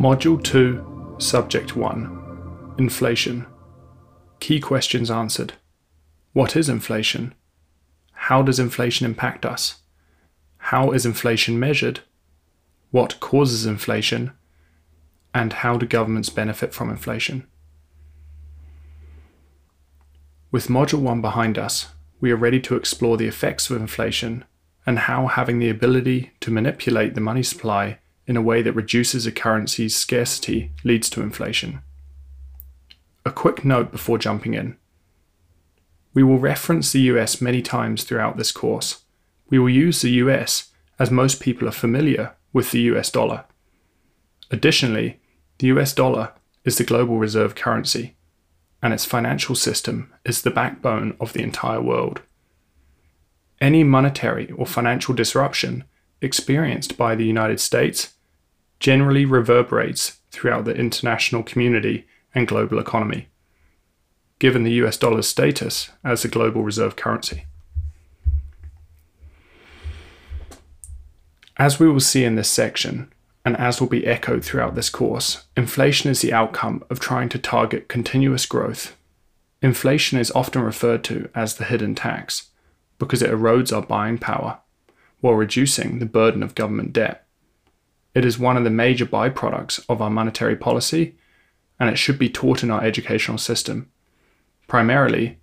Module 2, Subject 1 Inflation. Key questions answered. What is inflation? How does inflation impact us? How is inflation measured? What causes inflation? And how do governments benefit from inflation? With Module 1 behind us, we are ready to explore the effects of inflation and how having the ability to manipulate the money supply in a way that reduces a currency's scarcity leads to inflation. A quick note before jumping in. We will reference the US many times throughout this course. We will use the US as most people are familiar with the US dollar. Additionally, the US dollar is the global reserve currency, and its financial system is the backbone of the entire world. Any monetary or financial disruption experienced by the United States generally reverberates throughout the international community and global economy, given the US dollar's status as a global reserve currency. As we will see in this section, and as will be echoed throughout this course, inflation is the outcome of trying to target continuous growth. Inflation is often referred to as the hidden tax because it erodes our buying power while reducing the burden of government debt. It is one of the major byproducts of our monetary policy, and it should be taught in our educational system. Primarily,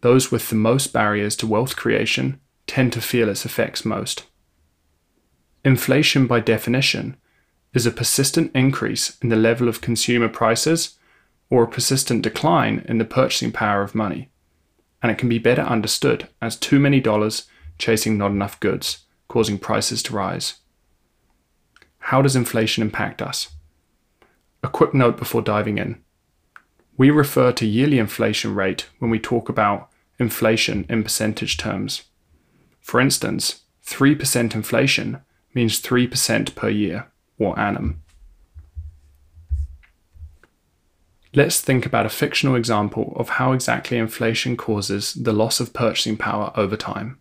those with the most barriers to wealth creation tend to feel its effects most. Inflation, by definition, is a persistent increase in the level of consumer prices or a persistent decline in the purchasing power of money and it can be better understood as too many dollars chasing not enough goods, causing prices to rise. How does inflation impact us? A quick note before diving in. We refer to yearly inflation rate when we talk about inflation in percentage terms. For instance, 3% inflation means 3% per year, or annum. Let's think about a fictional example of how exactly inflation causes the loss of purchasing power over time.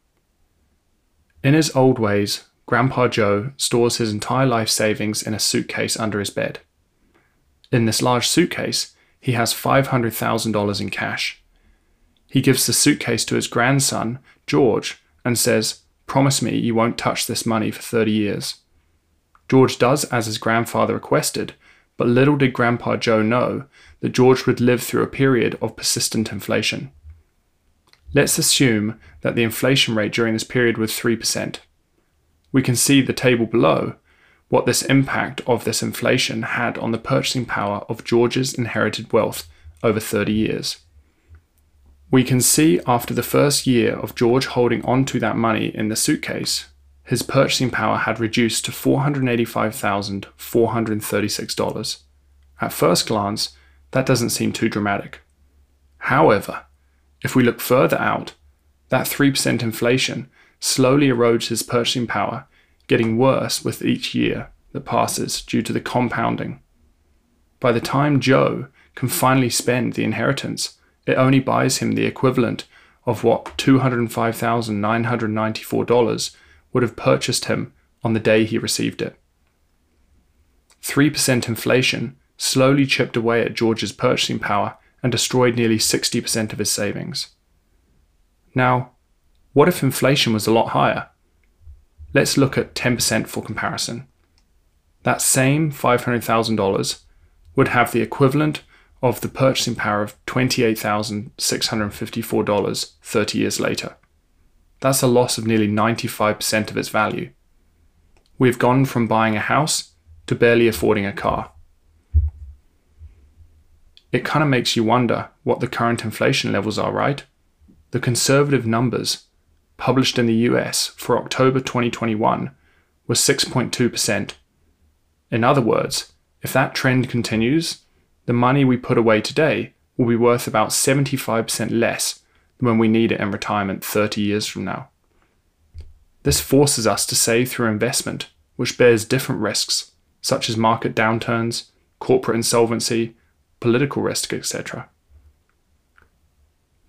In his old ways, Grandpa Joe stores his entire life savings in a suitcase under his bed. In this large suitcase, he has $500,000 in cash. He gives the suitcase to his grandson, George, and says, Promise me you won't touch this money for 30 years. George does as his grandfather requested, but little did Grandpa Joe know that George would live through a period of persistent inflation. Let's assume that the inflation rate during this period was 3%. We can see the table below what this impact of this inflation had on the purchasing power of George's inherited wealth over 30 years. We can see after the first year of George holding on to that money in the suitcase his purchasing power had reduced to $485,436. At first glance, that doesn't seem too dramatic. However, if we look further out, that 3% inflation slowly erodes his purchasing power, getting worse with each year that passes due to the compounding. By the time Joe can finally spend the inheritance, it only buys him the equivalent of what $205,994 would have purchased him on the day he received it. 3% inflation slowly chipped away at George's purchasing power and destroyed nearly 60% of his savings. Now, what if inflation was a lot higher? Let's look at 10% for comparison. That same $500,000 would have the equivalent of the purchasing power of $28,654 30 years later. That's a loss of nearly 95% of its value. We've gone from buying a house to barely affording a car. It kind of makes you wonder what the current inflation levels are, right? The conservative numbers published in the US for October 2021 was 6.2%. In other words, if that trend continues, the money we put away today will be worth about 75% less than when we need it in retirement 30 years from now. This forces us to save through investment, which bears different risks, such as market downturns, corporate insolvency, political risk, etc.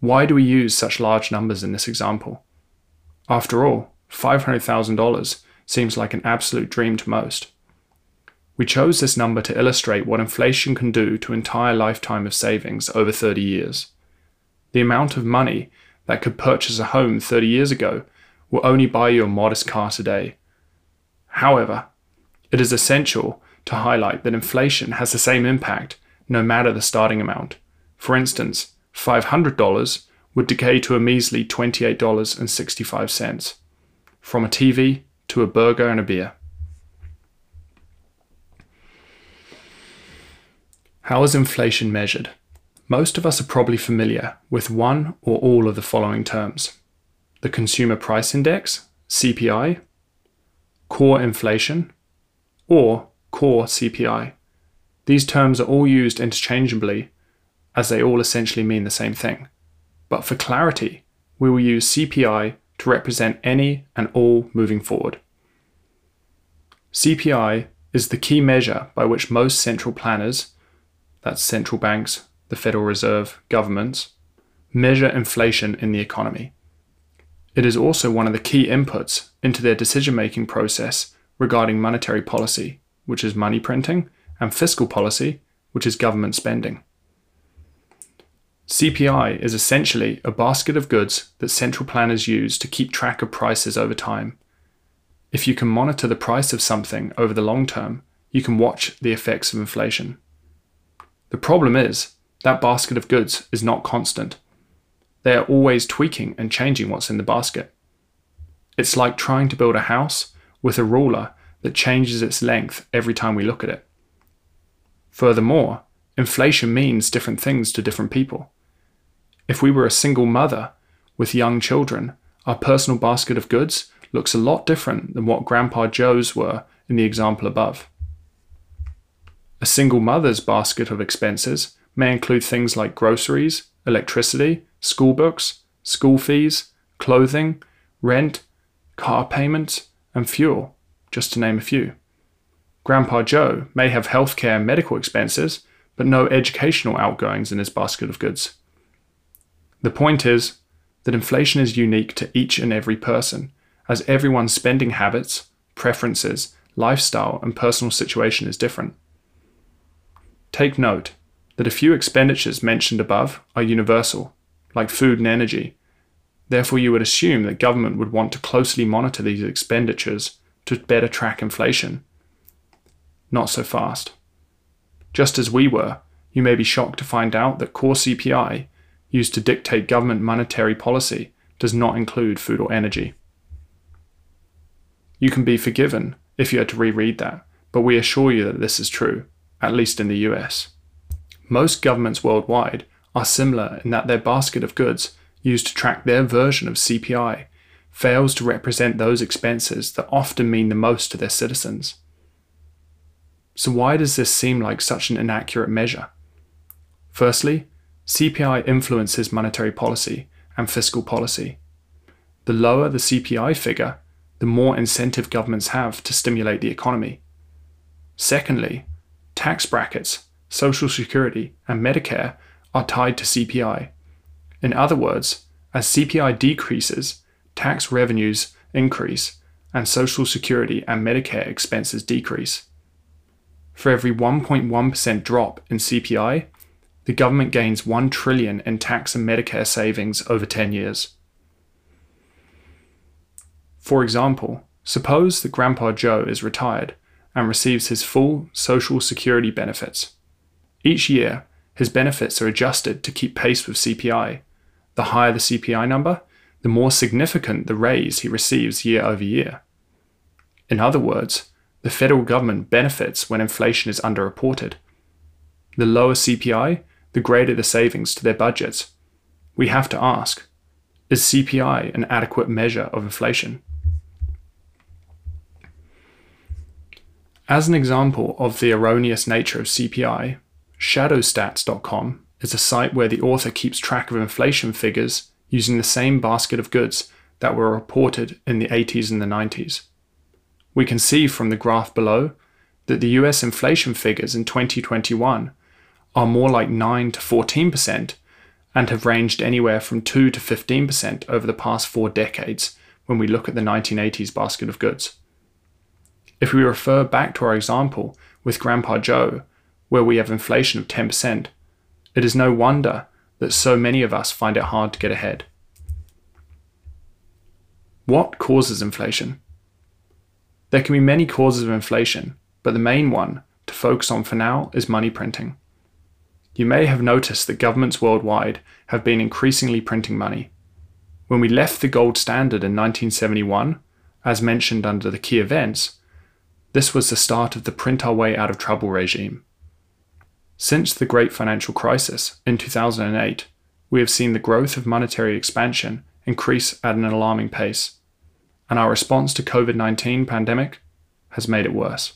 Why do we use such large numbers in this example? After all, $500,000 seems like an absolute dream to most. We chose this number to illustrate what inflation can do to entire lifetime of savings over 30 years. The amount of money that could purchase a home 30 years ago will only buy you a modest car today. However, it is essential to highlight that inflation has the same impact no matter the starting amount. For instance, $500 would decay to a measly $28.65, from a TV to a burger and a beer. How is inflation measured? Most of us are probably familiar with one or all of the following terms the Consumer Price Index, CPI, core inflation, or core CPI. These terms are all used interchangeably as they all essentially mean the same thing. But for clarity, we will use CPI to represent any and all moving forward. CPI is the key measure by which most central planners that's central banks, the Federal Reserve, governments, measure inflation in the economy. It is also one of the key inputs into their decision making process regarding monetary policy, which is money printing, and fiscal policy, which is government spending. CPI is essentially a basket of goods that central planners use to keep track of prices over time. If you can monitor the price of something over the long term, you can watch the effects of inflation. The problem is, that basket of goods is not constant. They are always tweaking and changing what's in the basket. It's like trying to build a house with a ruler that changes its length every time we look at it. Furthermore, inflation means different things to different people. If we were a single mother with young children, our personal basket of goods looks a lot different than what Grandpa Joe's were in the example above. A single mother's basket of expenses may include things like groceries, electricity, school books, school fees, clothing, rent, car payments, and fuel, just to name a few. Grandpa Joe may have healthcare and medical expenses, but no educational outgoings in his basket of goods. The point is that inflation is unique to each and every person, as everyone's spending habits, preferences, lifestyle, and personal situation is different. Take note that a few expenditures mentioned above are universal, like food and energy. Therefore, you would assume that government would want to closely monitor these expenditures to better track inflation. Not so fast. Just as we were, you may be shocked to find out that core CPI, used to dictate government monetary policy, does not include food or energy. You can be forgiven if you had to reread that, but we assure you that this is true at least in the US. Most governments worldwide are similar in that their basket of goods used to track their version of CPI fails to represent those expenses that often mean the most to their citizens. So, why does this seem like such an inaccurate measure? Firstly, CPI influences monetary policy and fiscal policy. The lower the CPI figure, the more incentive governments have to stimulate the economy. Secondly, tax brackets, Social Security, and Medicare are tied to CPI. In other words, as CPI decreases, tax revenues increase, and Social Security and Medicare expenses decrease. For every 1.1% drop in CPI, the government gains 1 trillion in tax and Medicare savings over 10 years. For example, suppose that Grandpa Joe is retired and receives his full Social Security benefits. Each year, his benefits are adjusted to keep pace with CPI. The higher the CPI number, the more significant the raise he receives year over year. In other words, the federal government benefits when inflation is underreported. The lower CPI, the greater the savings to their budgets. We have to ask is CPI an adequate measure of inflation? As an example of the erroneous nature of CPI, shadowstats.com is a site where the author keeps track of inflation figures using the same basket of goods that were reported in the 80s and the 90s. We can see from the graph below that the US inflation figures in 2021 are more like 9 to 14% and have ranged anywhere from 2 to 15% over the past four decades when we look at the 1980s basket of goods. If we refer back to our example with Grandpa Joe, where we have inflation of 10%, it is no wonder that so many of us find it hard to get ahead. What causes inflation? There can be many causes of inflation, but the main one to focus on for now is money printing. You may have noticed that governments worldwide have been increasingly printing money. When we left the gold standard in 1971, as mentioned under the key events, this was the start of the print our way out of trouble regime. Since the great financial crisis in 2008, we have seen the growth of monetary expansion increase at an alarming pace, and our response to COVID-19 pandemic has made it worse.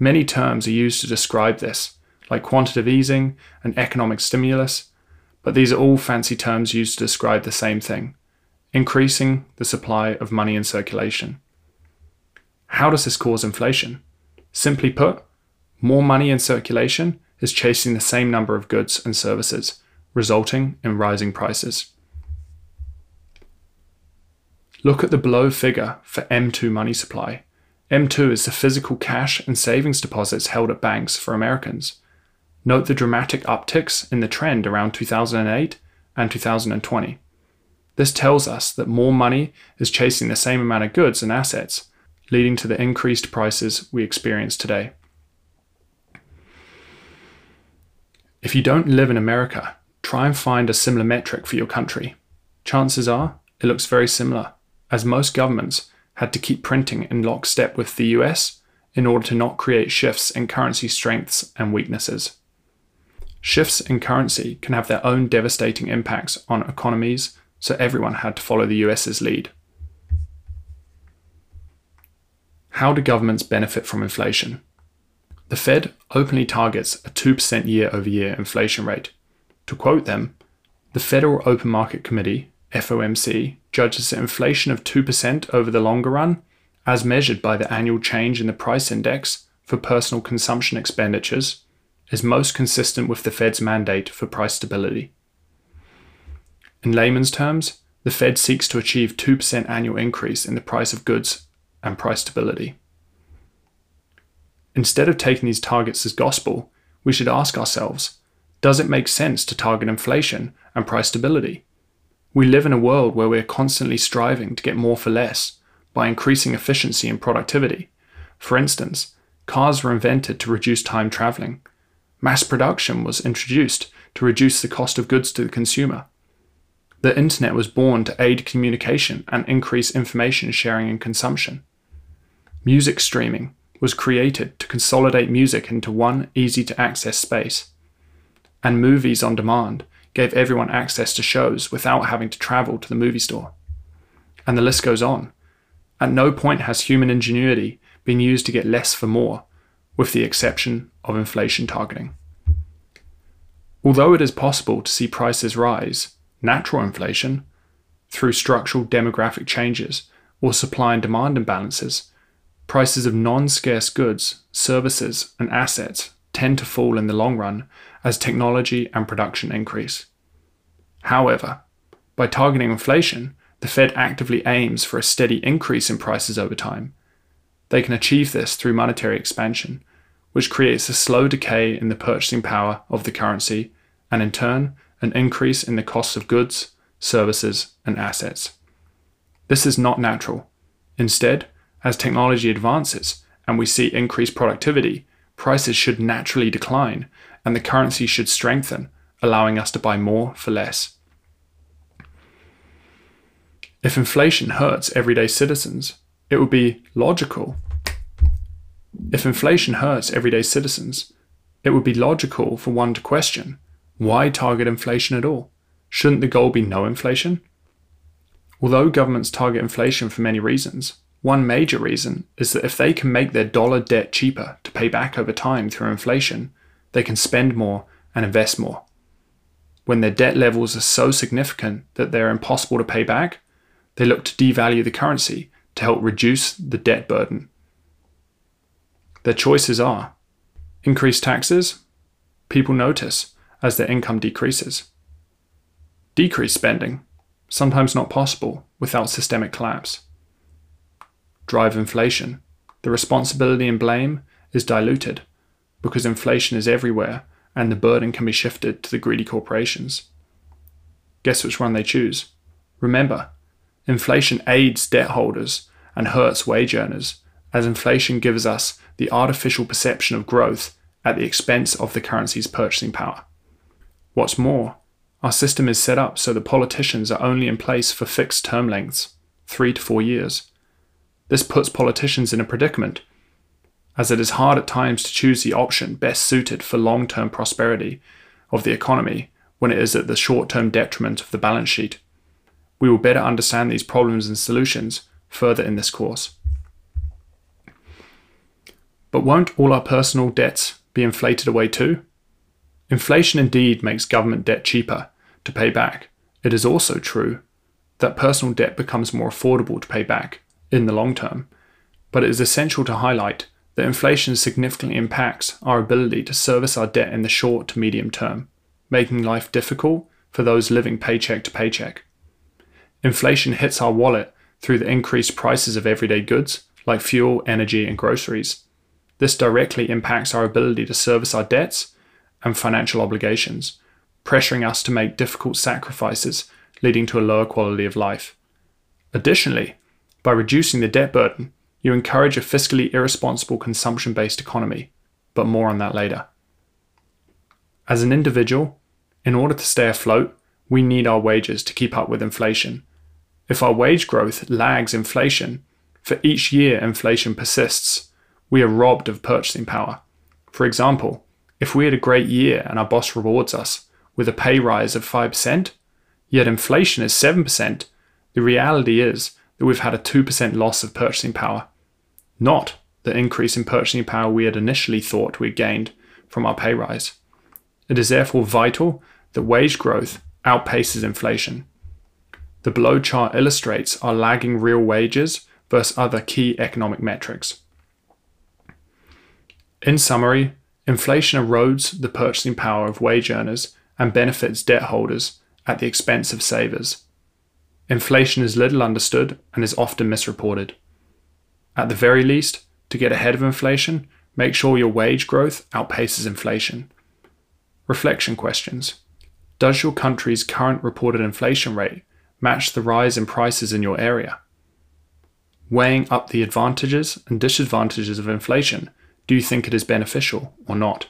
Many terms are used to describe this, like quantitative easing and economic stimulus, but these are all fancy terms used to describe the same thing increasing the supply of money in circulation. How does this cause inflation? Simply put, more money in circulation is chasing the same number of goods and services, resulting in rising prices. Look at the below figure for M2 money supply. M2 is the physical cash and savings deposits held at banks for Americans. Note the dramatic upticks in the trend around 2008 and 2020. This tells us that more money is chasing the same amount of goods and assets, leading to the increased prices we experience today. If you don't live in America, try and find a similar metric for your country. Chances are it looks very similar, as most governments had to keep printing in lockstep with the US in order to not create shifts in currency strengths and weaknesses. Shifts in currency can have their own devastating impacts on economies, so everyone had to follow the US's lead. How do governments benefit from inflation? The Fed openly targets a 2% year over year inflation rate. To quote them, the Federal Open Market Committee, FOMC, judges that inflation of 2% over the longer run, as measured by the annual change in the price index for personal consumption expenditures, is most consistent with the Fed's mandate for price stability. In layman's terms, the Fed seeks to achieve 2% annual increase in the price of goods and price stability. Instead of taking these targets as gospel, we should ask ourselves does it make sense to target inflation and price stability? We live in a world where we're constantly striving to get more for less by increasing efficiency and productivity. For instance, cars were invented to reduce time traveling, Mass production was introduced to reduce the cost of goods to the consumer. The internet was born to aid communication and increase information sharing and consumption. Music streaming was created to consolidate music into one easy to access space. And movies on demand gave everyone access to shows without having to travel to the movie store. And the list goes on. At no point has human ingenuity been used to get less for more with the exception of inflation targeting. Although it is possible to see prices rise, natural inflation, through structural demographic changes or supply and demand imbalances, prices of non scarce goods, services, and assets tend to fall in the long run as technology and production increase. However, by targeting inflation, the Fed actively aims for a steady increase in prices over time they can achieve this through monetary expansion, which creates a slow decay in the purchasing power of the currency and in turn an increase in the costs of goods, services, and assets. This is not natural. Instead, as technology advances and we see increased productivity, prices should naturally decline and the currency should strengthen, allowing us to buy more for less. If inflation hurts everyday citizens, it would be logical. If inflation hurts everyday citizens, it would be logical for one to question why target inflation at all? Shouldn't the goal be no inflation? Although governments target inflation for many reasons, one major reason is that if they can make their dollar debt cheaper to pay back over time through inflation, they can spend more and invest more. When their debt levels are so significant that they're impossible to pay back, they look to devalue the currency to help reduce the debt burden. Their choices are increase taxes, people notice as their income decreases. Decrease spending, sometimes not possible without systemic collapse. Drive inflation. The responsibility and blame is diluted because inflation is everywhere and the burden can be shifted to the greedy corporations. Guess which one they choose? Remember, inflation aids debt holders and hurts wage earners, as inflation gives us the artificial perception of growth at the expense of the currency's purchasing power. What's more, our system is set up so the politicians are only in place for fixed term lengths, three to four years. This puts politicians in a predicament, as it is hard at times to choose the option best suited for long term prosperity of the economy when it is at the short term detriment of the balance sheet. We will better understand these problems and solutions further in this course. But won't all our personal debts be inflated away too? Inflation indeed makes government debt cheaper to pay back. It is also true that personal debt becomes more affordable to pay back in the long term, but it is essential to highlight that inflation significantly impacts our ability to service our debt in the short to medium term, making life difficult for those living paycheck to paycheck. Inflation hits our wallet through the increased prices of everyday goods like fuel, energy, and groceries. This directly impacts our ability to service our debts and financial obligations, pressuring us to make difficult sacrifices, leading to a lower quality of life. Additionally, by reducing the debt burden, you encourage a fiscally irresponsible consumption based economy, but more on that later. As an individual, in order to stay afloat, we need our wages to keep up with inflation. If our wage growth lags inflation, for each year inflation persists, we are robbed of purchasing power. For example, if we had a great year and our boss rewards us with a pay rise of 5%, yet inflation is 7%, the reality is that we've had a 2% loss of purchasing power, not the increase in purchasing power we had initially thought we gained from our pay rise. It is therefore vital that wage growth outpaces inflation. The below chart illustrates our lagging real wages versus other key economic metrics. In summary, inflation erodes the purchasing power of wage earners and benefits debt holders at the expense of savers. Inflation is little understood and is often misreported. At the very least, to get ahead of inflation, make sure your wage growth outpaces inflation. Reflection questions Does your country's current reported inflation rate match the rise in prices in your area? Weighing up the advantages and disadvantages of inflation, do you think it is beneficial or not?